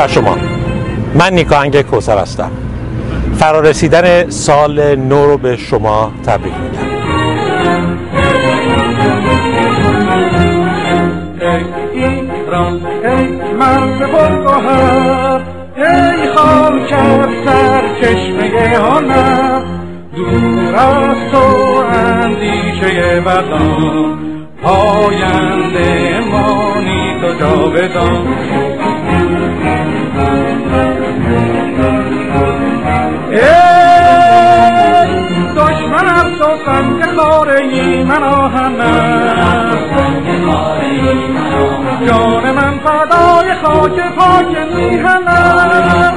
بر شما. من نیکاهنگ کوسر هستم. فرارسیدن سال نو رو به شما تبریک میگم. ای مرد پرگوهر ای خاک سر چشمه هنر دور از تو اندیشه بدان پاینده مانی تو جاودان. ای دشمنم تو سنگ خاره من آهنم جان من فدای خاک پاک میهنم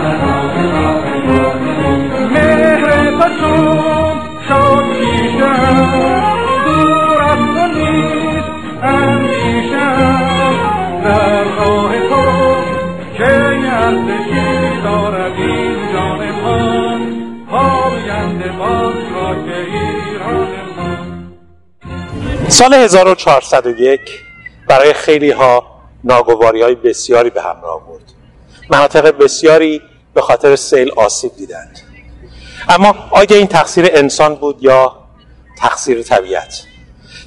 مهر تو چون شد پیشم دور از تو نیست اندیشم در راه تو که ارزشی دارد سال 1401 برای خیلی ها ناگواری های بسیاری به همراه برد. مناطق بسیاری به خاطر سیل آسیب دیدند. اما آیا این تقصیر انسان بود یا تقصیر طبیعت؟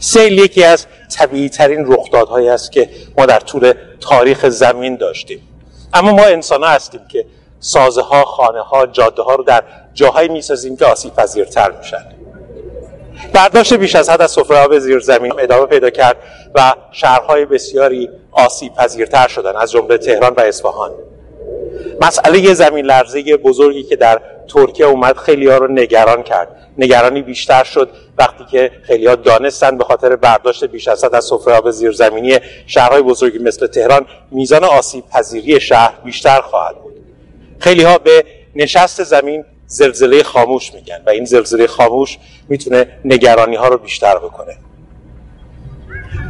سیل یکی از طبیعی ترین رخدادهایی است که ما در طول تاریخ زمین داشتیم. اما ما انسان ها هستیم که سازه ها خانه ها جاده ها رو در جاهایی می‌سازیم که آسیب پذیرتر میشن. برداشت بیش از حد از سفره آب زیر زمین ادامه پیدا کرد و شهرهای بسیاری آسیب پذیرتر شدن از جمله تهران و اصفهان. مسئله زمین لرزه بزرگی که در ترکیه اومد خیلی ها رو نگران کرد. نگرانی بیشتر شد وقتی که خیلی ها دانستن به خاطر برداشت بیش از حد از سفره آب زیرزمینی شهرهای بزرگی مثل تهران میزان آسیب پذیری شهر بیشتر خواهد بود. خیلی ها به نشست زمین زلزله خاموش میگن و این زلزله خاموش می‌تونه نگرانی ها رو بیشتر بکنه.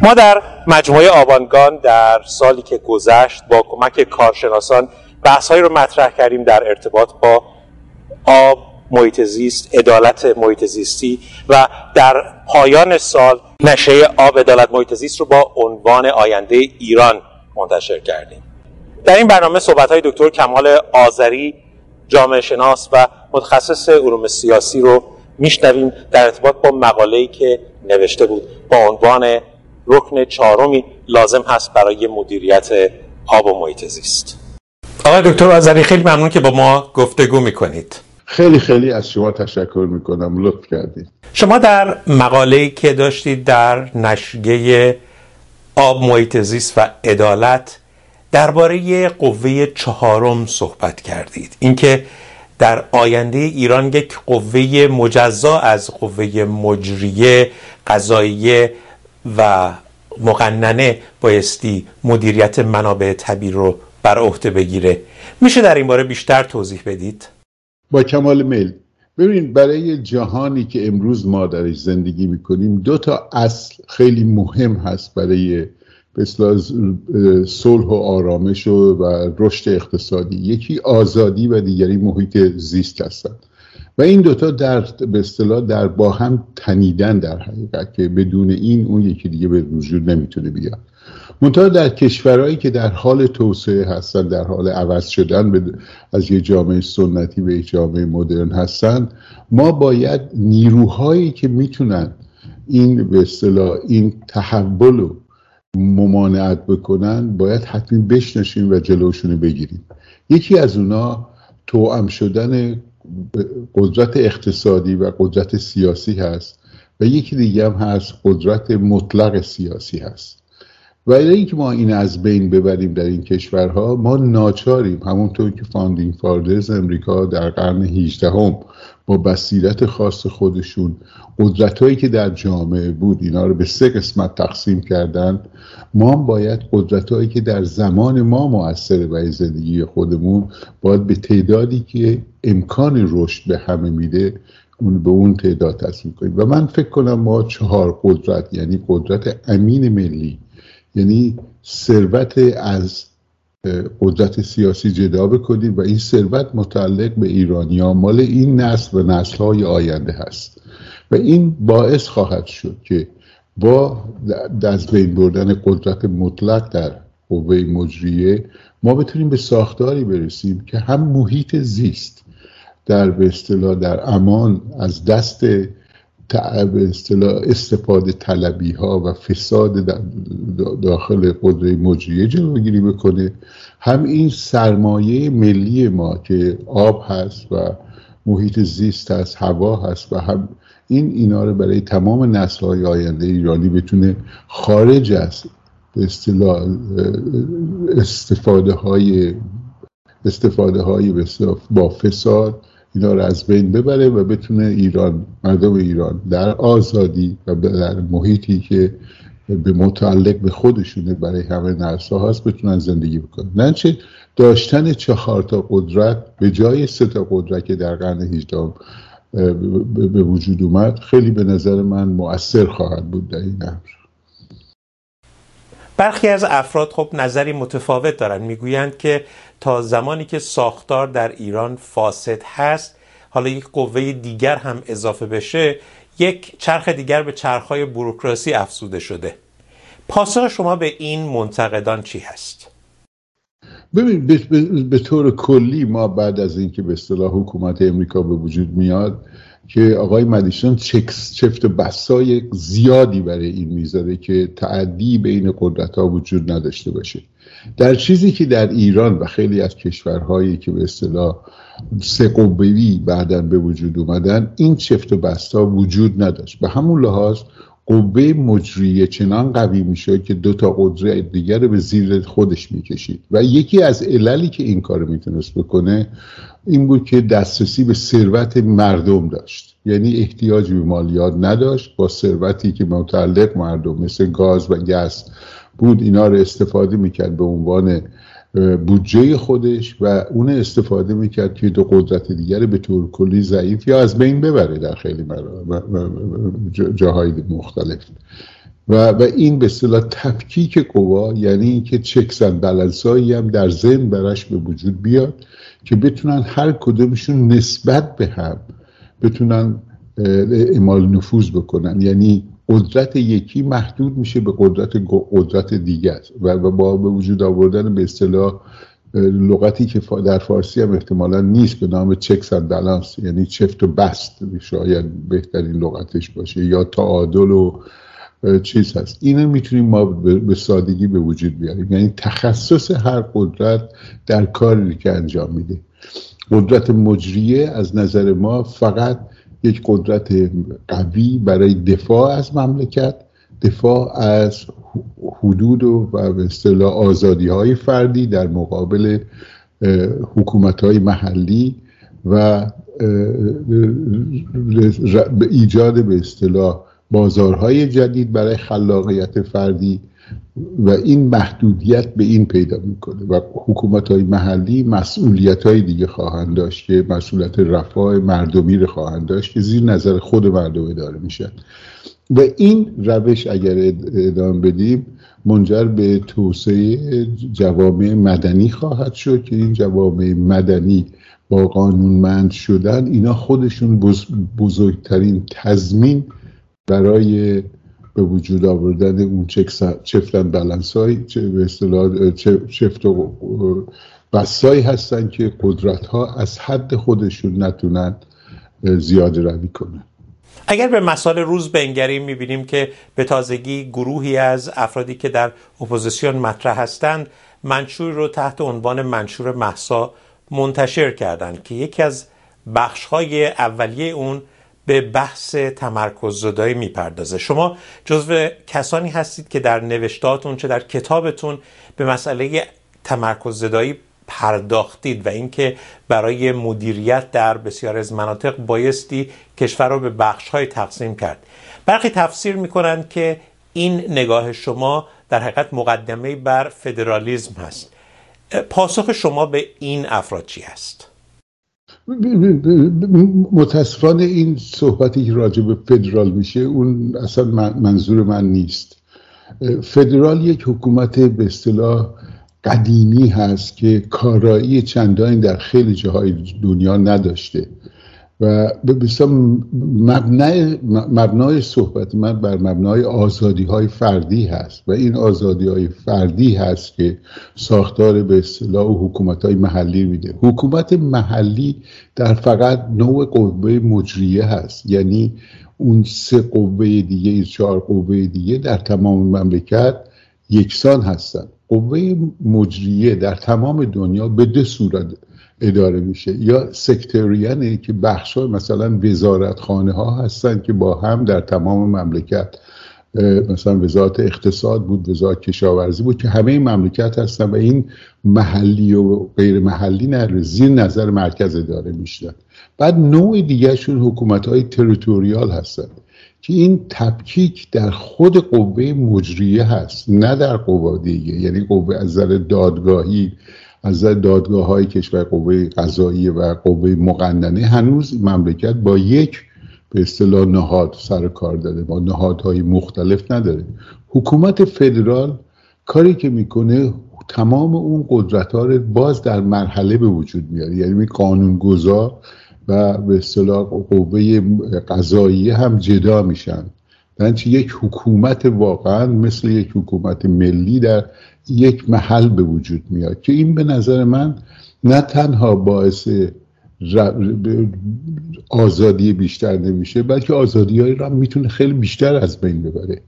ما در مجموعه آبانگان در سالی که گذشت با کمک کارشناسان بحث رو مطرح کردیم در ارتباط با آب محیط زیست عدالت محیط زیستی و در پایان سال نشه آب عدالت محیط زیست رو با عنوان آینده ایران منتشر کردیم. در این برنامه صحبت های دکتر کمال آذری جامعه شناس و متخصص علوم سیاسی رو میشنویم در ارتباط با مقاله‌ای که نوشته بود با عنوان رکن چهارمی لازم هست برای مدیریت آب و محیط زیست. آقای دکتر آذری خیلی ممنون که با ما گفتگو می‌کنید. خیلی خیلی از شما تشکر می‌کنم لطف کردید. شما در مقاله‌ای که داشتید در نشریه آب محیط زیست و عدالت درباره قوه چهارم صحبت کردید. اینکه در آینده ایران یک قوه مجزا از قوه مجریه قضاییه و مقننه بایستی مدیریت منابع طبیعی رو بر عهده بگیره. میشه در این باره بیشتر توضیح بدید؟ با کمال میل. ببینید برای جهانی که امروز ما درش زندگی می‌کنیم دو تا اصل خیلی مهم هست برای به صلح و آرامش و, و رشد اقتصادی. یکی آزادی و دیگری محیط زیست هستند و این دوتا در به اصطلاح در با هم تنیدن در حقیقت که بدون این اون یکی دیگه به وجود نمی‌تونه بیاد. منتها در کشورهایی که در حال توسعه هستن در حال عوض شدن از یه جامعه سنتی به یک جامعه مدرن هستن ما باید نیروهایی که می‌تونن این به اصطلاح این تحول رو ممانعت بکنن باید حتمی بشنشیم و جلوشون بگیریم. یکی از اونا توأم شدن قدرت اقتصادی و قدرت سیاسی هست و یکی دیگه هم هست قدرت مطلق سیاسی هست. و اینکه ما این از بین ببریم در این کشورها ما ناچاریم همونطور که Founding Fathers امریکا در قرن 18 هم با بصیرت خاص خودشون قدرت هایی که در جامعه بود اینا رو به سه قسمت تقسیم کردن ما باید قدرت هایی که در زمان ما مؤثر برای زندگی خودمون باید به تعدادی که امکان رشد به همه میده اون به اون تعداد تصمیم کنیم. و من فکر کنم ما چهار قدرت یعنی قدرت امین ملی یعنی ثروت از قدرت سیاسی جدا بکنیم و این ثروت متعلق به ایرانی ها. مال این نسل و نسل های آینده هست. و این باعث خواهد شد که با از بین بردن قدرت مطلق در قوه مجریه ما بتونیم به ساختاری برسیم که هم محیط زیست در به اصطلاح در امان از دست استفاده طلبی ها و فساد داخل قدره مجریه جلوگیری بکنه. هم این سرمایه ملی ما که آب هست و محیط زیست هست هوا هست و هم این اینا رو برای تمام نسل های آینده ایرانی بتونه خارج از استفاده های استفاده های با فساد اینا رو از بین ببره و بتونه ایران مردم ایران در آزادی و در محیطی که به متعلق به خودشونه برای همه نرسا هست بتونن زندگی بکنن. ننچه داشتن چهار تا قدرت به جای سه تا قدرت که در قرن 18 به وجود اومد خیلی به نظر من مؤثر خواهد بود در این امر. برخی از افراد خب نظری متفاوت دارن می‌گویند که تا زمانی که ساختار در ایران فاسد هست حالا یک قوه دیگر هم اضافه بشه یک چرخ دیگر به چرخهای بروکراسی افزوده شده پاسخ شما به این منتقدان چی هست؟ ببین به طور کلی ما بعد از اینکه به اصطلاح حکومت امریکا به وجود میاد که آقای مدیشان چکس چفت بسای زیادی برای این می‌ذاره که تعدی بین قدرت ها وجود نداشته باشه. در چیزی که در ایران و خیلی از کشورهایی که به اصطلاح سه قوه‌ای بعدا به وجود اومدن این چفت و بستا وجود نداشت. به همون لحاظ قوه مجریه چنان قوی میشه که دو تا قدره دیگر رو به زیر خودش می‌کشید. و یکی از عللی که این کار می‌تونست بکنه این بود که دسترسی به ثروت مردم داشت. یعنی احتیاجی به مالیات نداشت با ثروتی که متعلق مردم مثل گاز و گس بود اینا رو استفاده می‌کرد به عنوان بودجه خودش و اون استفاده می‌کرد که دو قدرت دیگر به طور کلی ضعیف یا از بین ببره در خیلی جاهای مختلف. و, و این به اصطلاح تفکیک قوا یعنی اینکه چکسن بلنسایی هم در ذهن برش به وجود بیاد که بتونن هر کدومشون نسبت به هم بتونن اعمال نفوذ بکنن. یعنی قدرت یکی محدود میشه به قدرت قدرت دیگر. و با به وجود آوردن به اصطلاح لغتی که در فارسی هم احتمالا نیست به نام چکس و بلانس یعنی چفت و بست شاید بهترین لغتش باشه یا تعادل و چیز هست. اینو می‌تونیم ما به سادگی به وجود بیاریم. یعنی تخصص هر قدرت در کاری که انجام میده. قدرت مجریه از نظر ما فقط یک قدرت قوی برای دفاع از مملکت دفاع از حدود و به اصطلاح آزادی های فردی در مقابل حکومت های محلی و ایجاد به اصطلاح بازارهای جدید برای خلاقیت فردی و این محدودیت به این پیدا می‌کنه و حکومت های محلی مسئولیت های دیگه خواهند داشت که مسئولیت رفاه مردمی رو خواهند داشت که زیر نظر خود مردم اداره میشن. و این روش اگر ادامه بدیم منجر به توسعه جوامع مدنی خواهد شد که این جوامع مدنی با قانونمند شدن اینا خودشون بزرگترین تضمین برای به وجود آوردن اون چفتن بلنس های به اصطلاح چفت و بسایی هستن که قدرت ها از حد خودشون نتونن زیاد روی کنن. اگر به مسائل روز بنگریم می‌بینیم که به تازگی گروهی از افرادی که در اپوزیسیون مطرح هستند منشور رو تحت عنوان منشور محسا منتشر کردند که یکی از بخشهای اولیه اون به بحث تمرکز زدایی می‌پردازه. شما جزو کسانی هستید که در نوشتاتون چه در کتابتون به مسئله تمرکز زدایی پرداختید و اینکه برای مدیریت در بسیار از مناطق بایستی کشور رو به بخش های تقسیم کرد. برخی تفسیر می‌کنند که این نگاه شما در حقیقت مقدمه بر فدرالیزم هست. پاسخ شما به این افراد چی است؟ متاسفانه این صحبتی که راجع به فدرال میشه اون اصلا منظور من نیست. فدرال یک حکومت به اصطلاح قدیمی هست که کارایی چندانی در خیلی جاهای دنیا نداشته. و بسیار مبنای, مبنای صحبت من بر مبنای آزادی های فردی هست و این آزادی های فردی هست که ساختار به اصطلاح حکومت های محلی میده. حکومت محلی در فقط نوع قوه مجریه هست. یعنی اون سه قوه دیگه چهار قوه دیگه در تمام مملکت یکسان هستند قوه مجریه در تمام دنیا به دو صورت اداره میشه. یا سکتریانه که بخش مثلا وزارت خانه ها هستن که با هم در تمام مملکت مثلا وزارت اقتصاد بود وزارت کشاورزی بود که همه مملکت هستن و این محلی و غیر محلی نه زیر نظر مرکز اداره میشن. بعد نوع دیگرشون حکومت های تریتوریال هستن که این تبکیک در خود قوه مجریه هست نه در قوه دیگه. یعنی قوه از نظر دادگاهی از دادگاه های کشور قوه قضایی و قوه مقننه هنوز مملکت با یک به اصطلاح نهاد سر کار داره. با نهادهای مختلف نداره. حکومت فدرال کاری که می‌کنه تمام اون قدرت ها رو باز در مرحله به وجود میاره. یعنی قانونگذار و به اصطلاح قوه قضایی هم جدا میشن. بنابراین یک حکومت واقعا مثل یک حکومت ملی در یک محل به وجود میاد که این به نظر من نه تنها باعث آزادی بیشتر نمیشه بلکه آزادی های را می‌تونه خیلی بیشتر از بین ببره.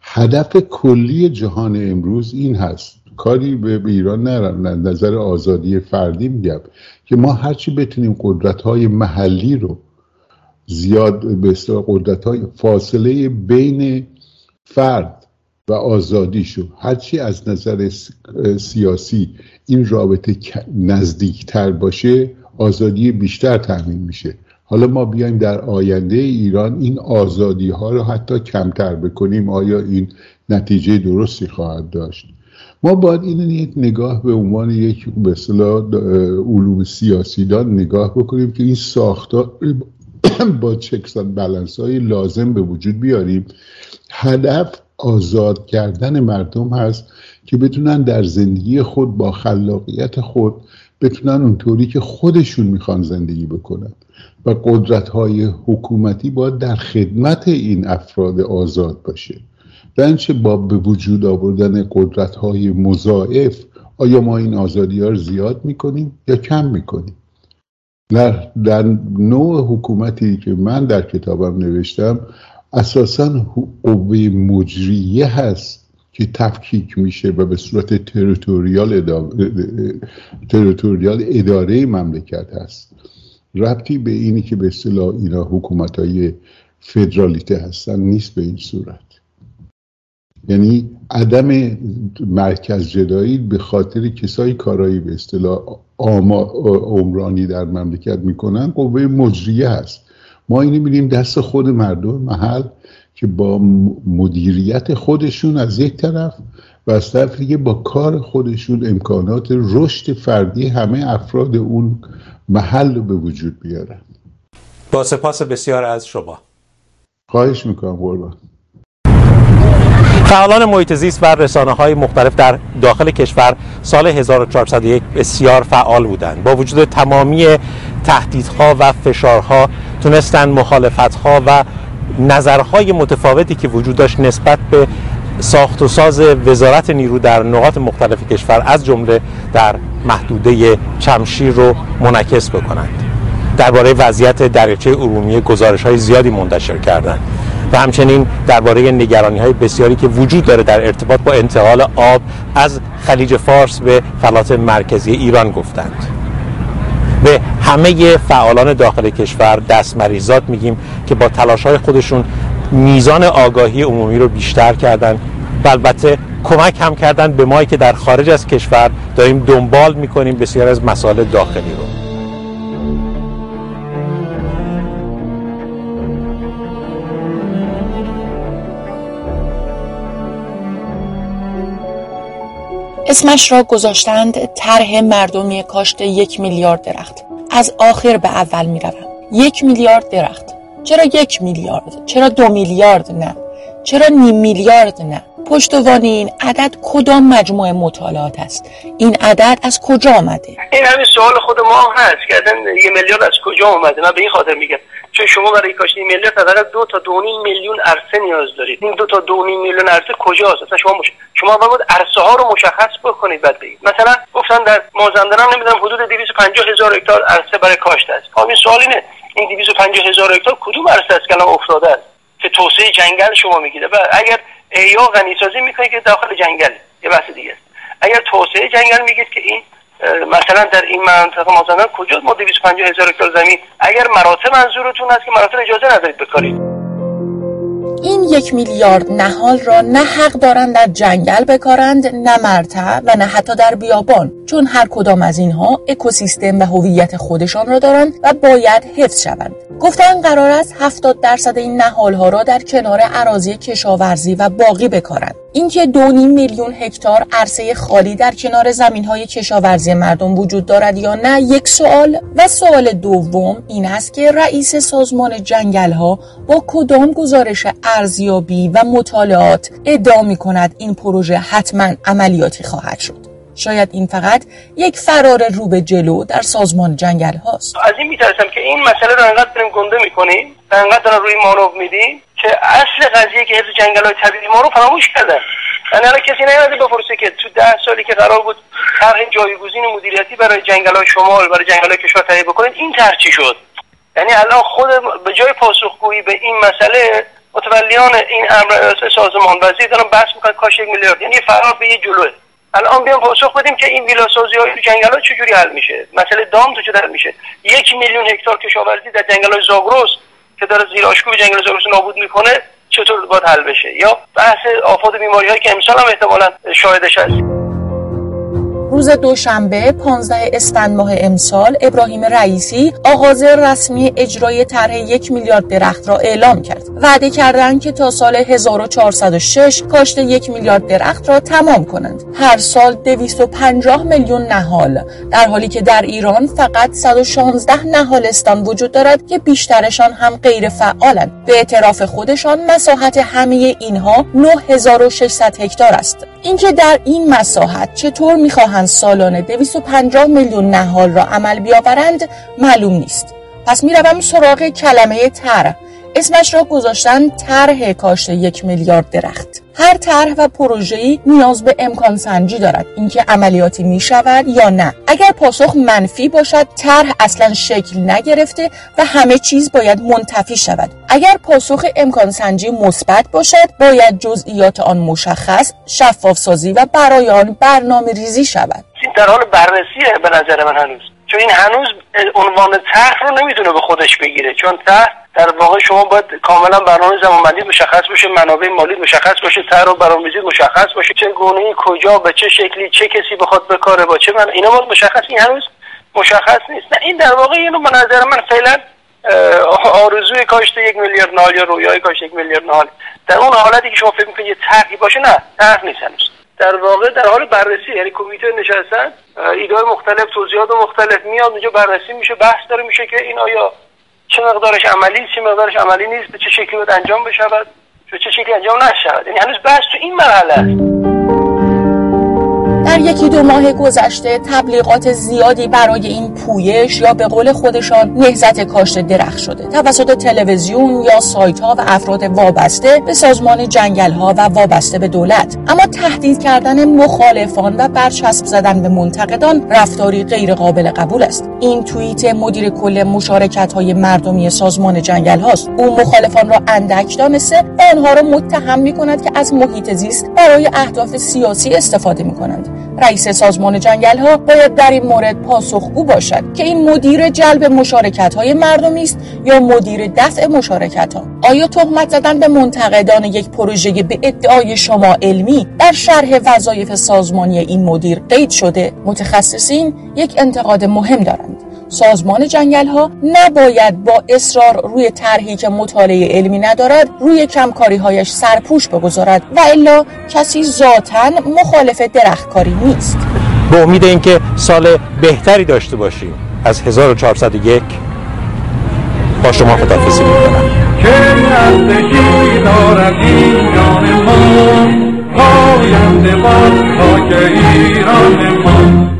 هدف کلی جهان امروز این هست. کاری به ایران نرم نظر آزادی فردی میگم که ما هرچی بتونیم قدرت های محلی رو زیاد به قدرت های فاصله بین فرد و آزادیشو هرچی از نظر سیاسی این رابطه نزدیکتر باشه آزادی بیشتر تامین میشه. حالا ما بیایم در آینده ایران این آزادی ها رو حتی کمتر بکنیم آیا این نتیجه درستی خواهد داشت؟ ما باید این یک نگاه به عنوان یک به اصطلاح علوم سیاسی دان نگاه بکنیم که این ساختار با چکسان بلنس های لازم به وجود بیاریم. هدف آزاد کردن مردم هست که بتونن در زندگی خود با خلاقیت خود بتونن اونطوری که خودشون می‌خوان زندگی بکنن. و قدرت های حکومتی باید در خدمت این افراد آزاد باشه. بنچه با به وجود آوردن قدرت های مضاعف آیا ما این آزادی ها رو زیاد می‌کنیم یا کم می‌کنیم؟ در, در نوع حکومتی که من در کتابم نوشتم اساسا قوه مجریه هست که تفکیک میشه و به صورت تریتوریال اداره, اداره مملکت هست. ربطی به اینی که به اصطلاح اینا حکومت های فدرالیته هستن نیست به این صورت. یعنی عدم مرکز جدایی به خاطر کسایی کارایی به اصطلاح عمرانی در مملکت می‌کنن قوه مجریه هست. ما اینو میدیم دست خود مردم محل که با مدیریت خودشون از یک طرف و از طرف دیگه با کار خودشون امکانات رشد فردی همه افراد اون محل رو به وجود بیارن. با سپاس بسیار از شما. خواهش می‌کنم قربان. فعالان محیط زیست و رسانه های مختلف در داخل کشور سال 1401 بسیار فعال بودند. با وجود تمامی تهدیدها و فشارها تونستن مخالفتها و نظرهای متفاوتی که وجود داشت نسبت به ساخت و ساز وزارت نیرو در نقاط مختلف کشور از جمله در محدوده چمشیر رو منعکس بکنند. درباره وضعیت دریاچه ارومیه گزارش های زیادی منتشر کردند. و همچنین درباره نگرانی های بسیاری که وجود داره در ارتباط با انتقال آب از خلیج فارس به فلات مرکزی ایران گفتند. به همه فعالان داخل کشور دست مریضات میگیم که با تلاش های خودشون میزان آگاهی عمومی رو بیشتر کردن. و البته کمک هم کردن به مایی که در خارج از کشور داریم دنبال می‌کنیم بسیار از مسائل داخلی رو. اسمش را گذاشتند طرح مردمی کاشت یک میلیارد درخت. از آخر به اول می روم. یک میلیارد درخت. چرا یک میلیارد؟ چرا دو میلیارد نه؟ چرا نیم میلیارد نه؟ پشتوانه این عدد کدام مجموعه مطالعات است؟ این عدد از کجا آمده؟ این همین سوال خود ما هست که یه میلیارد از کجا اومده من به این خاطر میگم. چون شما برای کاشت میلیارد حداقل دو تا دو میلیون عرصه نیاز دارید. این دو تا دو میلیون عرصه کجاست؟ اصلا شما مش... شما باید عرصه ها رو مشخص بکنید بعد بگید. مثلا گفتن در مازندران نمی‌دونم حدود 250 هزار هکتار عرصه برای کاشت است. خب این سوال اینه. این 250 هزار هکتار کدوم عرصه است که افتاده است؟ که توسعه جنگل شما می‌گیره. و اگر یا غنی سازی می‌کنید که داخل جنگل یه بحث دیگه است. اگر توسعه جنگل میگید که این مثلا در این منطقه مازندران کجا ما 250 هزار هکتار زمین؟ اگر مراتب منظورتون هست که مراتب اجازه ندارید بکارید. این یک میلیارد نهال را نه حق دارند در جنگل بکارند نه مرتع و نه حتی در بیابان چون هر کدام از اینها اکوسیستم و هویت خودشان را دارند و باید حفظ شوند. گفتن قرار است 70 درصد این نهال ها را در کنار عراضی کشاورزی و باقی بکارند. اینکه دو میلیون هکتار عرصه خالی در کنار زمین های کشاورزی مردم وجود دارد یا نه یک سوال. و سوال دوم این است که رئیس سازمان جنگل ها با کدام گزارش ارزیابی و مطالعات ادعا می کند این پروژه حتما عملیاتی خواهد شد؟ شاید این فقط یک فرار رو به جلو در سازمان جنگل هاست. از این میترسم که این مسئله رو انقدر داریم گنده می‌کنیم و انقدر روی مانو میدیم که اصل قضیه که حفظ جنگل های طبیعی ما رو فراموش کردن یعنی الان کسی نیومده بپرسه که تو ده سالی که قرار بود طرح جایگزین مدیریتی برای جنگل های شمال برای جنگل های کشور تهیه بکنید این طرح چی شد؟ یعنی الان خود به جای پاسخگویی به این مسئله متولیان این امر سازمان وزیر دارن بحث می‌کنن کاش یک میلیارد. یعنی فرار به یه جلوه. الان بیام پاسخ بدیم که این ویلا سازی های جنگل ها چجوری حل میشه؟ مسئله دام تو چه حل میشه؟ یک میلیون هکتار کشاورزی در جنگل های زاگرس که داره زیر آشکوب جنگل زاگرس نابود می‌کنه چطور باید حل بشه؟ یا بحث آفات بیماری هایی که امسال هم احتمالا شاهدش هستیم روز دوشنبه 15 اسفند ماه امسال ابراهیم رئیسی آغاز رسمی اجرای طرح یک میلیارد درخت را اعلام کرد. وعده کردند که تا سال 1406 کاشت یک میلیارد درخت را تمام کنند. هر سال 250 میلیون نهال. در حالی که در ایران فقط 116 نهالستان وجود دارد که بیشترشان هم غیر فعالند. به اعتراف خودشان مساحت همه اینها 9600 هکتار است. اینکه در این مساحت چطور می‌خواهند سالانه 250 میلیون نهال را عمل بیاورند معلوم نیست. پس می‌روم سراغ کلمه طرح اسمش را گذاشتن طرح کاشت یک میلیارد درخت. هر طرح و پروژه‌ای نیاز به امکان سنجی دارد. اینکه عملیاتی می شود یا نه. اگر پاسخ منفی باشد طرح اصلا شکل نگرفته و همه چیز باید منتفی شود. اگر پاسخ امکان سنجی مثبت باشد باید جزئیات آن مشخص شفاف سازی و برای آن برنامه ریزی شود در حال بررسیه به نظر من هنوز. چون این هنوز عنوان طرح رو نمی‌تونه به خودش بگیره. چون طرح در واقع شما باید کاملا برنامه زمانبندی مشخص باشه منابع مالی مشخص باشه طرح و برنامه‌ریزی مشخص باشه. چه گونه کجا به چه شکلی چه کسی بخواد بکاره با چه من اینا باید مشخص این هنوز مشخص نیست. نه این در واقع اینو به نظر من فعلا آرزوی کاشت یک میلیارد نال یا رویای کاشت یک میلیارد نال در اون حالتی که شما فکر می‌کنید یه طرحی باشه نه طرح نیست هنوز. در واقع در حال بررسی یعنی کمیته نشستن ایده مختلف توضیحات مختلف میاد اونجا بررسی میشه بحث داره میشه که این آیا چه مقدارش عملی چه مقدارش عملی نیست به چه شکلی باید انجام بشود چه شکلی انجام نشود. یعنی هنوز بحث تو این مرحله است. در یکی دو ماه گذشته تبلیغات زیادی برای این پویش یا به قول خودشان نهزت کاشت درخت شده. توسط تلویزیون یا سایت ها و افراد وابسته به سازمان جنگل ها و وابسته به دولت. اما تهدید کردن مخالفان و برچسب زدن به منتقدان رفتاری غیر قابل قبول است. این توییت مدیر کل مشارکت های مردمی سازمان جنگل هاست. او مخالفان را اندک دانسته و آنها را متهم می کند که از محیط زیست برای اهداف سیاسی استفاده می کنند رئیس سازمان جنگل ها باید در این مورد پاسخگو باشد که این مدیر جلب مشارکت های مردمی است یا مدیر دفع مشارکت ها آیا تهمت زدن به منتقدان یک پروژه به ادعای شما علمی در شرح وظایف سازمانی این مدیر قید شده؟ متخصصین یک انتقاد مهم دارند. سازمان جنگل ها نباید با اصرار روی طرحی که مطالعه علمی ندارد روی کمکاری هایش سرپوش بگذارد. و الا کسی ذاتا مخالف درختکاری نیست. به امید اینکه سال بهتری داشته باشیم از 1401 با شما خدافزی می‌کنم. که دارد این جان ما پاینده باد خاک ایران ما.